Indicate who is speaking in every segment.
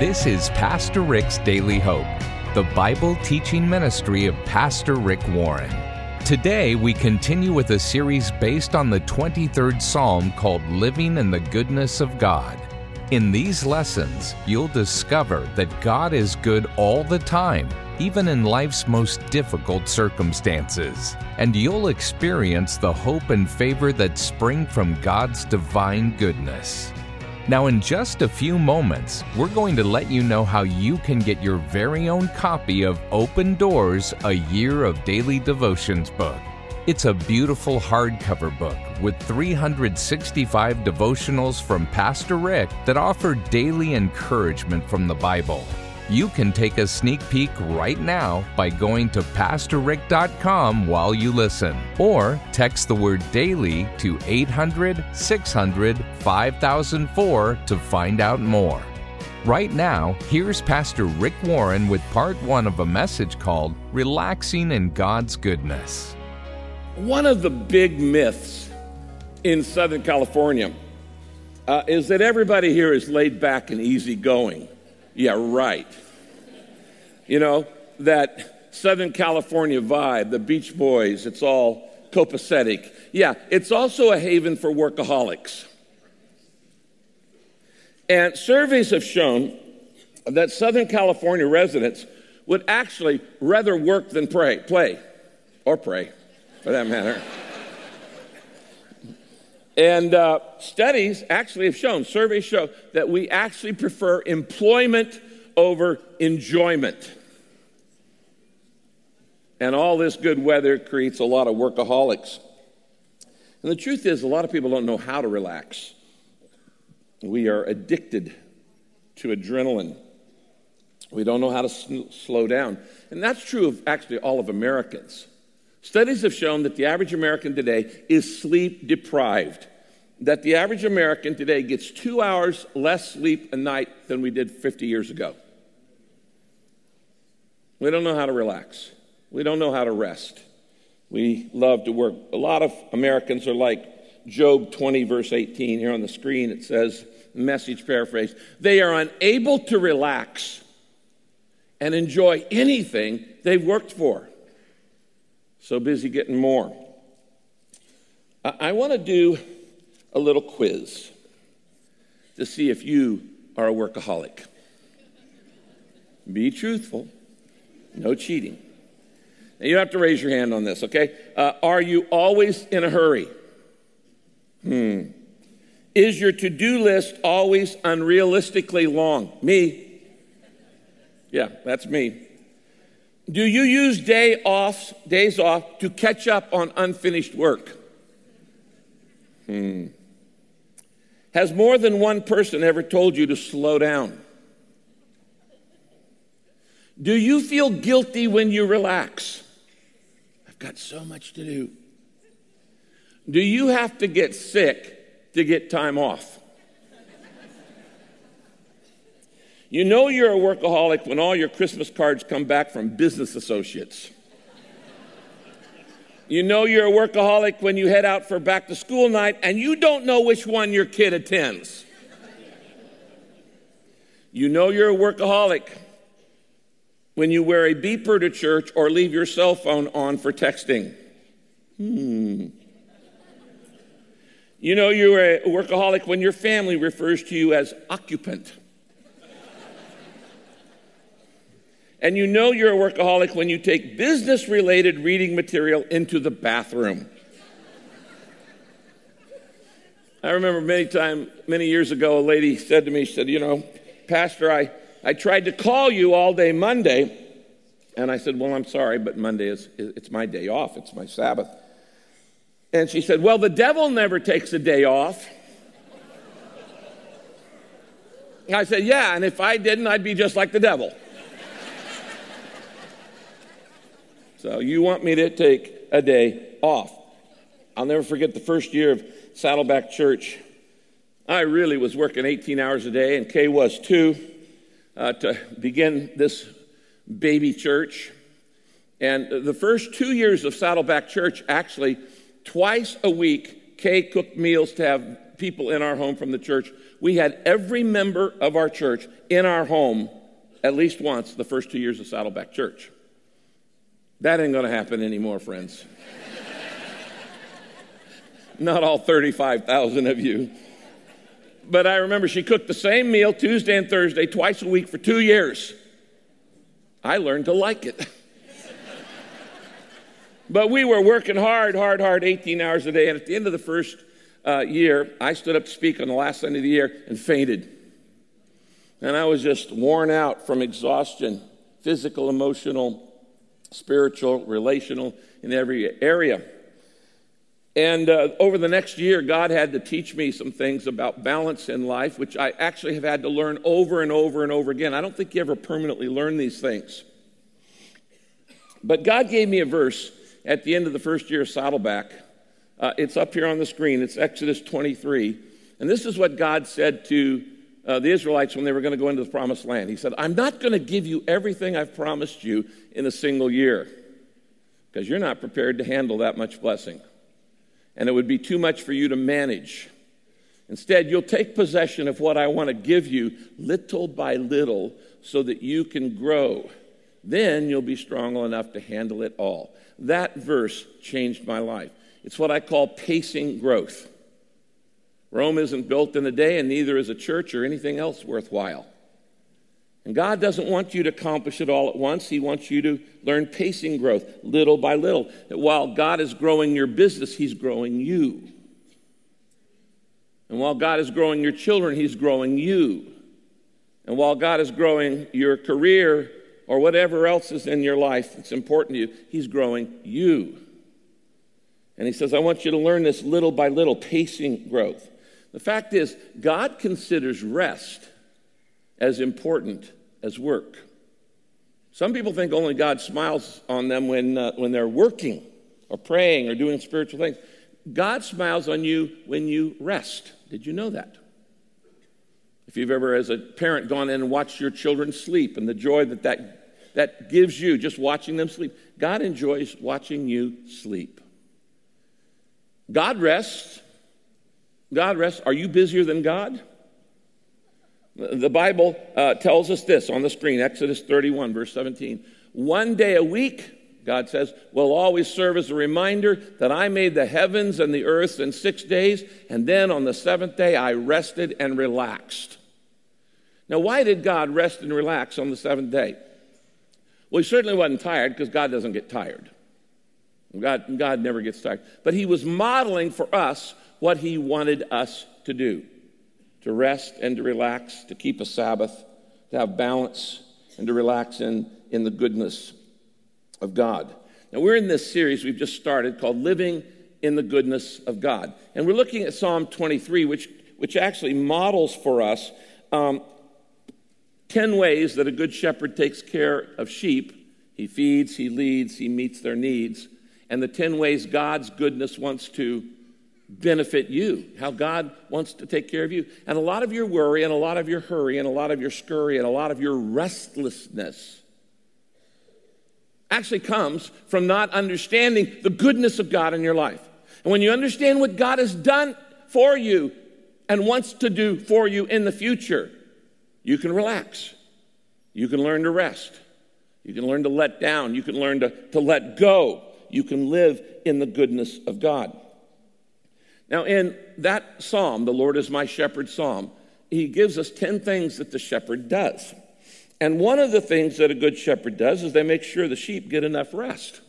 Speaker 1: This is Pastor Rick's Daily Hope, the Bible teaching ministry of Pastor Rick Warren. Today, we continue with a series based on the 23rd Psalm called Living in the Goodness of God. In these lessons, you'll discover that God is good all the time, even in life's most difficult circumstances. And you'll experience the hope and favor that spring from God's divine goodness. Now, in just a few moments, we're going to let you know how you can get your very own copy of Open Doors A Year of Daily Devotions book. It's a beautiful hardcover book with 365 devotionals from Pastor Rick that offer daily encouragement from the Bible. You can take a sneak peek right now by going to PastorRick.com while you listen, or text the word daily to 800 600 5004 to find out more. Right now, here's Pastor Rick Warren with part one of a message called Relaxing in God's Goodness.
Speaker 2: One of the big myths in Southern California uh, is that everybody here is laid back and easygoing. Yeah, right. You know, that Southern California vibe, the Beach Boys, it's all copacetic. Yeah, it's also a haven for workaholics. And surveys have shown that Southern California residents would actually rather work than pray, play, or pray, for that matter. And uh, studies actually have shown, surveys show, that we actually prefer employment over enjoyment. And all this good weather creates a lot of workaholics. And the truth is, a lot of people don't know how to relax. We are addicted to adrenaline. We don't know how to sl- slow down. And that's true of actually all of Americans. Studies have shown that the average American today is sleep deprived. That the average American today gets two hours less sleep a night than we did 50 years ago. We don't know how to relax. We don't know how to rest. We love to work. A lot of Americans are like Job 20, verse 18. Here on the screen, it says, message paraphrase, they are unable to relax and enjoy anything they've worked for. So busy getting more. I, I want to do a little quiz to see if you are a workaholic. Be truthful, no cheating. Now, you have to raise your hand on this, okay? Uh, are you always in a hurry? Hmm. Is your to do list always unrealistically long? Me. Yeah, that's me. Do you use day offs, days off to catch up on unfinished work? Hmm. Has more than one person ever told you to slow down? Do you feel guilty when you relax? I've got so much to do. Do you have to get sick to get time off? You know you're a workaholic when all your Christmas cards come back from business associates. You know you're a workaholic when you head out for back to school night and you don't know which one your kid attends. You know you're a workaholic when you wear a beeper to church or leave your cell phone on for texting. Hmm. You know you're a workaholic when your family refers to you as occupant. And you know you're a workaholic when you take business related reading material into the bathroom. I remember many times, many years ago, a lady said to me, she said, You know, Pastor, I, I tried to call you all day Monday. And I said, Well, I'm sorry, but Monday is it's my day off, it's my Sabbath. And she said, Well, the devil never takes a day off. I said, Yeah, and if I didn't, I'd be just like the devil. So you want me to take a day off. I'll never forget the first year of Saddleback Church. I really was working 18 hours a day, and Kay was too, uh, to begin this baby church. And the first two years of Saddleback Church, actually, twice a week, Kay cooked meals to have people in our home from the church. We had every member of our church in our home at least once the first two years of Saddleback Church. That ain't going to happen anymore, friends. Not all 35,000 of you. But I remember she cooked the same meal Tuesday and Thursday, twice a week for two years. I learned to like it. but we were working hard, hard, hard, 18 hours a day. And at the end of the first uh, year, I stood up to speak on the last Sunday of the year and fainted. And I was just worn out from exhaustion physical, emotional, spiritual, relational, in every area. And uh, over the next year, God had to teach me some things about balance in life, which I actually have had to learn over and over and over again. I don't think you ever permanently learn these things. But God gave me a verse at the end of the first year of Saddleback. Uh, it's up here on the screen. It's Exodus 23. And this is what God said to uh, the Israelites when they were going to go into the promised land. He said, I'm not going to give you everything I've promised you in a single year because you're not prepared to handle that much blessing. And it would be too much for you to manage. Instead, you'll take possession of what I want to give you little by little so that you can grow. Then you'll be strong enough to handle it all. That verse changed my life. It's what I call pacing growth. Rome isn't built in a day, and neither is a church or anything else worthwhile. And God doesn't want you to accomplish it all at once. He wants you to learn pacing growth little by little. That while God is growing your business, He's growing you. And while God is growing your children, He's growing you. And while God is growing your career or whatever else is in your life that's important to you, He's growing you. And He says, I want you to learn this little by little, pacing growth. The fact is, God considers rest as important as work. Some people think only God smiles on them when, uh, when they're working or praying or doing spiritual things. God smiles on you when you rest. Did you know that? If you've ever, as a parent, gone in and watched your children sleep and the joy that that, that gives you just watching them sleep, God enjoys watching you sleep. God rests God rests. Are you busier than God? The Bible uh, tells us this on the screen Exodus 31, verse 17. One day a week, God says, will always serve as a reminder that I made the heavens and the earth in six days, and then on the seventh day I rested and relaxed. Now, why did God rest and relax on the seventh day? Well, he certainly wasn't tired because God doesn't get tired. God, God never gets tired. But he was modeling for us what he wanted us to do to rest and to relax, to keep a Sabbath, to have balance, and to relax in, in the goodness of God. Now, we're in this series we've just started called Living in the Goodness of God. And we're looking at Psalm 23, which, which actually models for us um, 10 ways that a good shepherd takes care of sheep. He feeds, he leads, he meets their needs. And the 10 ways God's goodness wants to benefit you, how God wants to take care of you. And a lot of your worry and a lot of your hurry and a lot of your scurry and a lot of your restlessness actually comes from not understanding the goodness of God in your life. And when you understand what God has done for you and wants to do for you in the future, you can relax. You can learn to rest. You can learn to let down. You can learn to, to let go. You can live in the goodness of God. Now, in that psalm, the Lord is my shepherd psalm, he gives us 10 things that the shepherd does. And one of the things that a good shepherd does is they make sure the sheep get enough rest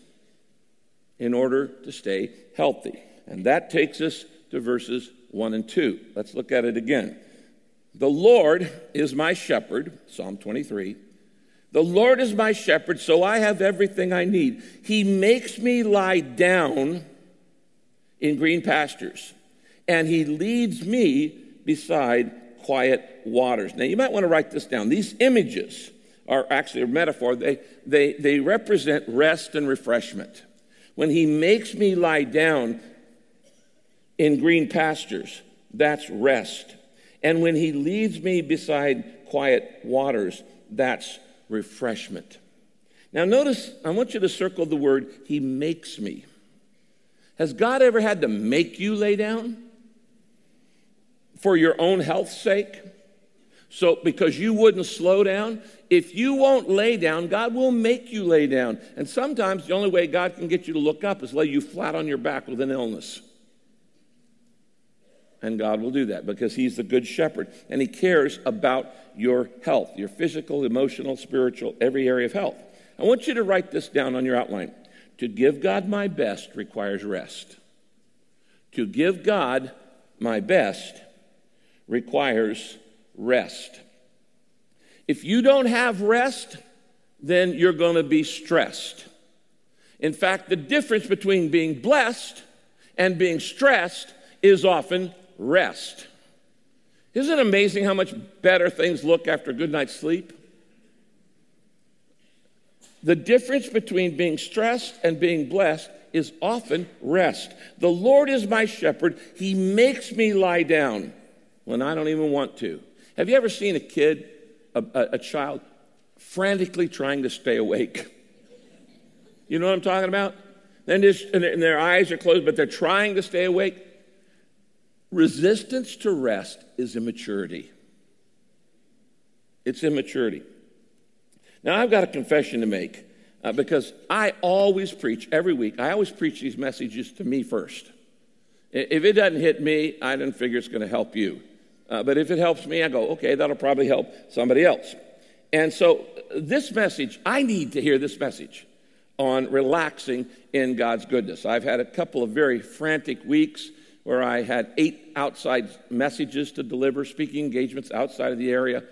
Speaker 2: in order to stay healthy. And that takes us to verses 1 and 2. Let's look at it again. The Lord is my shepherd, Psalm 23. The Lord is my shepherd, so I have everything I need. He makes me lie down in green pastures, and he leads me beside quiet waters. Now, you might want to write this down. These images are actually a metaphor, they, they, they represent rest and refreshment. When he makes me lie down in green pastures, that's rest. And when he leads me beside quiet waters, that's refreshment. Now, notice, I want you to circle the word, he makes me. Has God ever had to make you lay down? for your own health's sake. So, because you wouldn't slow down, if you won't lay down, God will make you lay down. And sometimes the only way God can get you to look up is lay you flat on your back with an illness. And God will do that because He's the good shepherd and He cares about your health, your physical, emotional, spiritual, every area of health. I want you to write this down on your outline. To give God my best requires rest. To give God my best requires rest. If you don't have rest, then you're going to be stressed. In fact, the difference between being blessed and being stressed is often rest. Isn't it amazing how much better things look after a good night's sleep? The difference between being stressed and being blessed is often rest. The Lord is my shepherd. He makes me lie down when I don't even want to. Have you ever seen a kid, a, a, a child, frantically trying to stay awake? You know what I'm talking about? Then and their eyes are closed, but they're trying to stay awake. Resistance to rest is immaturity. It's immaturity. Now, I've got a confession to make uh, because I always preach every week. I always preach these messages to me first. If it doesn't hit me, I don't figure it's going to help you. Uh, but if it helps me, I go, okay, that'll probably help somebody else. And so, this message, I need to hear this message on relaxing in God's goodness. I've had a couple of very frantic weeks where I had eight outside messages to deliver, speaking engagements outside of the area.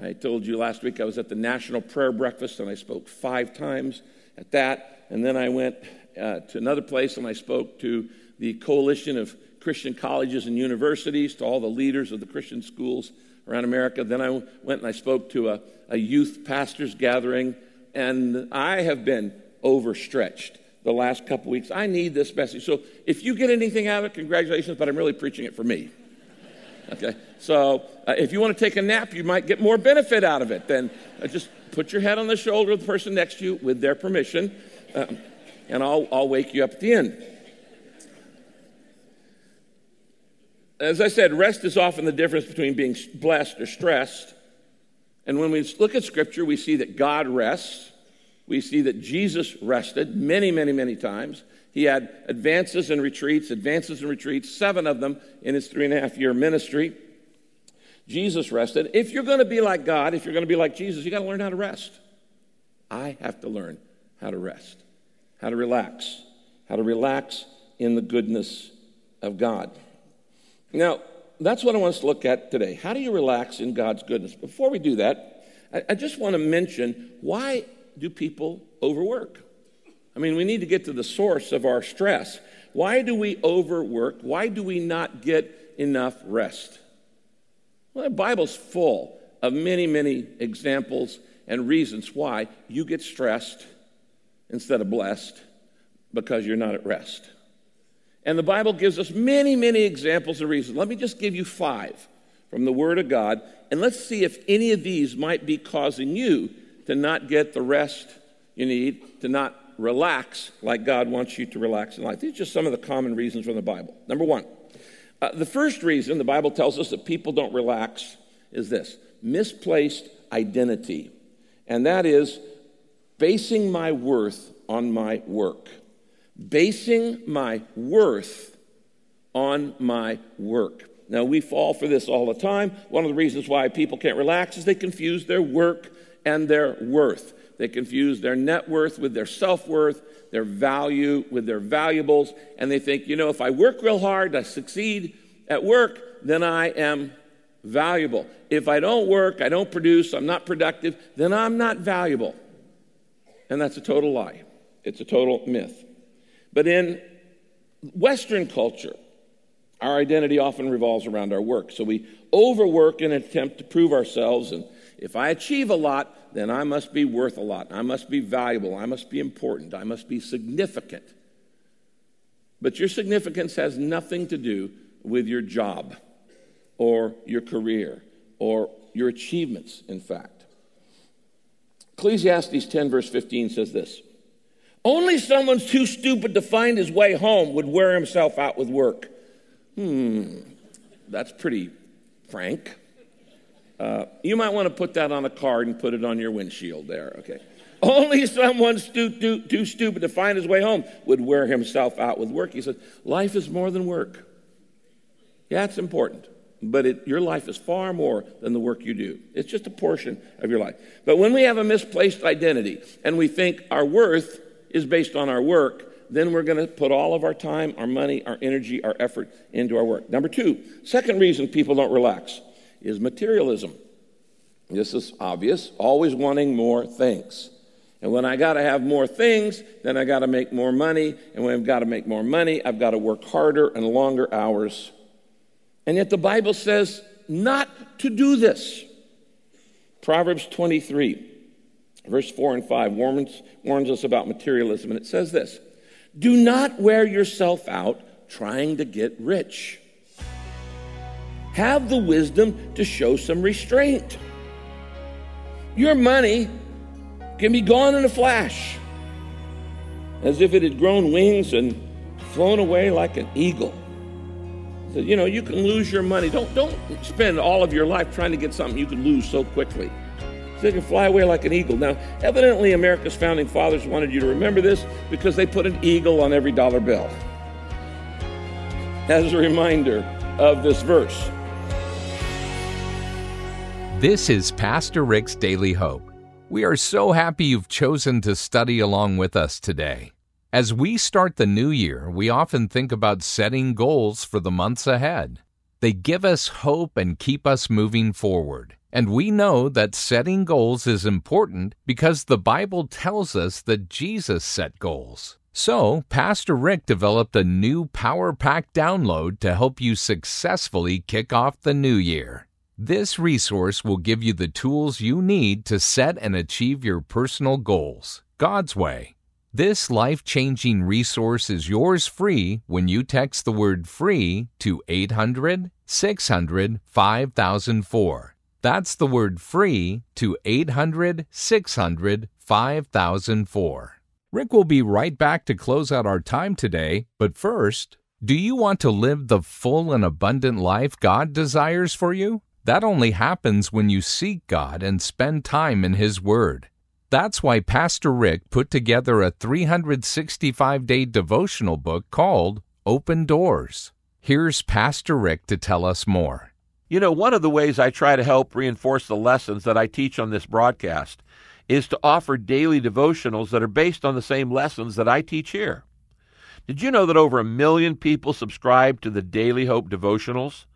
Speaker 2: I told you last week I was at the National Prayer Breakfast and I spoke five times at that. And then I went uh, to another place and I spoke to the Coalition of Christian colleges and universities, to all the leaders of the Christian schools around America. Then I went and I spoke to a, a youth pastors gathering, and I have been overstretched the last couple weeks. I need this message. So if you get anything out of it, congratulations, but I'm really preaching it for me. Okay? So uh, if you want to take a nap, you might get more benefit out of it. Then uh, just put your head on the shoulder of the person next to you with their permission, um, and I'll, I'll wake you up at the end. As I said, rest is often the difference between being blessed or stressed. And when we look at Scripture, we see that God rests. We see that Jesus rested many, many, many times. He had advances and retreats, advances and retreats, seven of them in his three and a half year ministry. Jesus rested. If you're going to be like God, if you're going to be like Jesus, you got to learn how to rest. I have to learn how to rest, how to relax, how to relax in the goodness of God. Now, that's what I want us to look at today. How do you relax in God's goodness? Before we do that, I, just want to mention why do people overwork? I mean, we need to get to the source of our stress. Why do we overwork? Why do we not get enough rest? Well, the Bible's full of many, many examples and reasons why you get stressed instead of blessed because you're not at rest. And the Bible gives us many, many examples of reasons. Let me just give you five from the Word of God, and let's see if any of these might be causing you to not get the rest you need, to not relax like God wants you to relax in life. These are just some of the common reasons from the Bible. Number one, uh, the first reason the Bible tells us that people don't relax is this misplaced identity. And that is basing my worth on my work basing my worth on my work. Now, we fall for this all the time. One of the reasons why people can't relax is they confuse their work and their worth. They confuse their net worth with their self worth, their value with their valuables, and they think, you know, if I work real hard, I succeed at work, then I am valuable. If I don't work, I don't produce, I'm not productive, then I'm not valuable. And that's a total lie. It's a total myth. But in Western culture, our identity often revolves around our work. So we overwork in an attempt to prove ourselves. And if I achieve a lot, then I must be worth a lot. I must be valuable. I must be important. I must be significant. But your significance has nothing to do with your job or your career or your achievements, in fact. Ecclesiastes 10, verse 15 says this only someone's too stupid to find his way home would wear himself out with work. Hmm, that's pretty Frank. Uh, you might want to put that on a card and put it on your windshield there, okay? Only someone stu- too, too stupid to find his way home would wear himself out with work. He said, Life is more than work. Yeah, it's important, but it, your life is far more than the work you do. It's just a portion of your life. But when we have a misplaced identity and we think our worth is based on our work, then we're going to put all of our time, our money, our energy, our effort into our work. Number two, second reason people don't relax is materialism. This is obvious, always wanting more things. And when I got to have more things, then I got to make more money. And when I've got to make more money, I've got to work harder and longer hours. And yet the Bible says not to do this. Proverbs 23, verse 4 and 5 warns, warns us about materialism. And it says this Do not wear yourself out trying to get rich. Have the wisdom to show some restraint. Your money can be gone in a flash, as if it had grown wings and flown away like an eagle. So, you know, you can lose your money. Don't, don't spend all of your life trying to get something you can lose so quickly. So they can fly away like an eagle. Now, evidently, America's founding fathers wanted you to remember this because they put an eagle on every dollar bill as a reminder of this verse.
Speaker 1: This is Pastor Rick's Daily Hope. We are so happy you've chosen to study along with us today. As we start the new year, we often think about setting goals for the months ahead. They give us hope and keep us moving forward. And we know that setting goals is important because the Bible tells us that Jesus set goals. So, Pastor Rick developed a new Power Pack download to help you successfully kick off the new year. This resource will give you the tools you need to set and achieve your personal goals God's way. This life changing resource is yours free when you text the word free to 800 600 5004. That's the word free to 800 600 5004. Rick will be right back to close out our time today, but first, do you want to live the full and abundant life God desires for you? That only happens when you seek God and spend time in His Word. That's why Pastor Rick put together a 365 day devotional book called Open Doors. Here's Pastor Rick to tell us more.
Speaker 3: You know, one of the ways I try to help reinforce the lessons that I teach on this broadcast is to offer daily devotionals that are based on the same lessons that I teach here. Did you know that over a million people subscribe to the Daily Hope devotionals?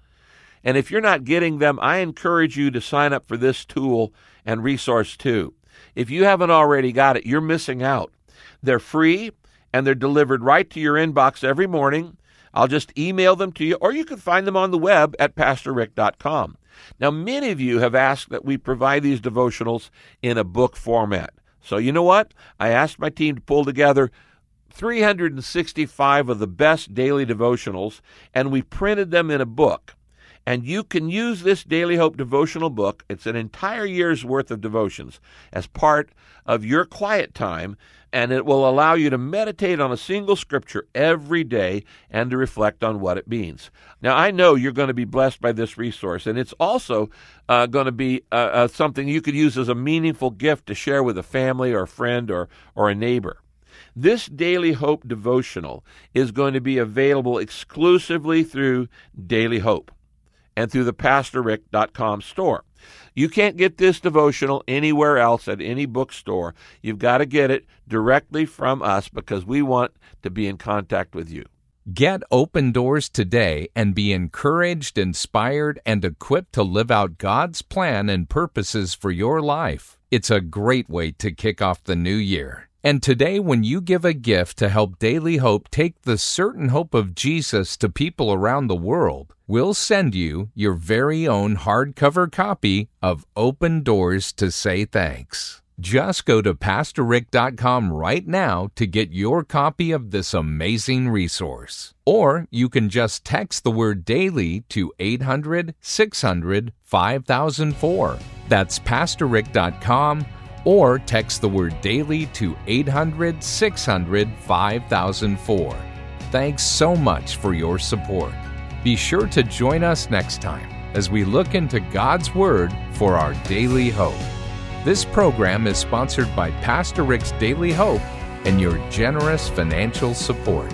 Speaker 3: And if you're not getting them, I encourage you to sign up for this tool and resource too. If you haven't already got it, you're missing out. They're free and they're delivered right to your inbox every morning. I'll just email them to you, or you can find them on the web at PastorRick.com. Now, many of you have asked that we provide these devotionals in a book format. So, you know what? I asked my team to pull together 365 of the best daily devotionals, and we printed them in a book. And you can use this Daily Hope devotional book, it's an entire year's worth of devotions, as part of your quiet time, and it will allow you to meditate on a single scripture every day and to reflect on what it means. Now, I know you're going to be blessed by this resource, and it's also uh, going to be uh, uh, something you could use as a meaningful gift to share with a family or a friend or, or a neighbor. This Daily Hope devotional is going to be available exclusively through Daily Hope and through the PastorRick.com store. You can't get this devotional anywhere else at any bookstore. You've got to get it directly from us because we want to be in contact with you.
Speaker 1: Get open doors today and be encouraged, inspired, and equipped to live out God's plan and purposes for your life. It's a great way to kick off the new year. And today, when you give a gift to help Daily Hope take the certain hope of Jesus to people around the world, we'll send you your very own hardcover copy of Open Doors to Say Thanks. Just go to PastorRick.com right now to get your copy of this amazing resource. Or you can just text the word daily to 800 600 5004. That's PastorRick.com or text the word daily to 800 600 5004. Thanks so much for your support. Be sure to join us next time. as we look into God's Word for our daily hope. This program is sponsored by Pastor Rick's Daily Hope and your generous financial support.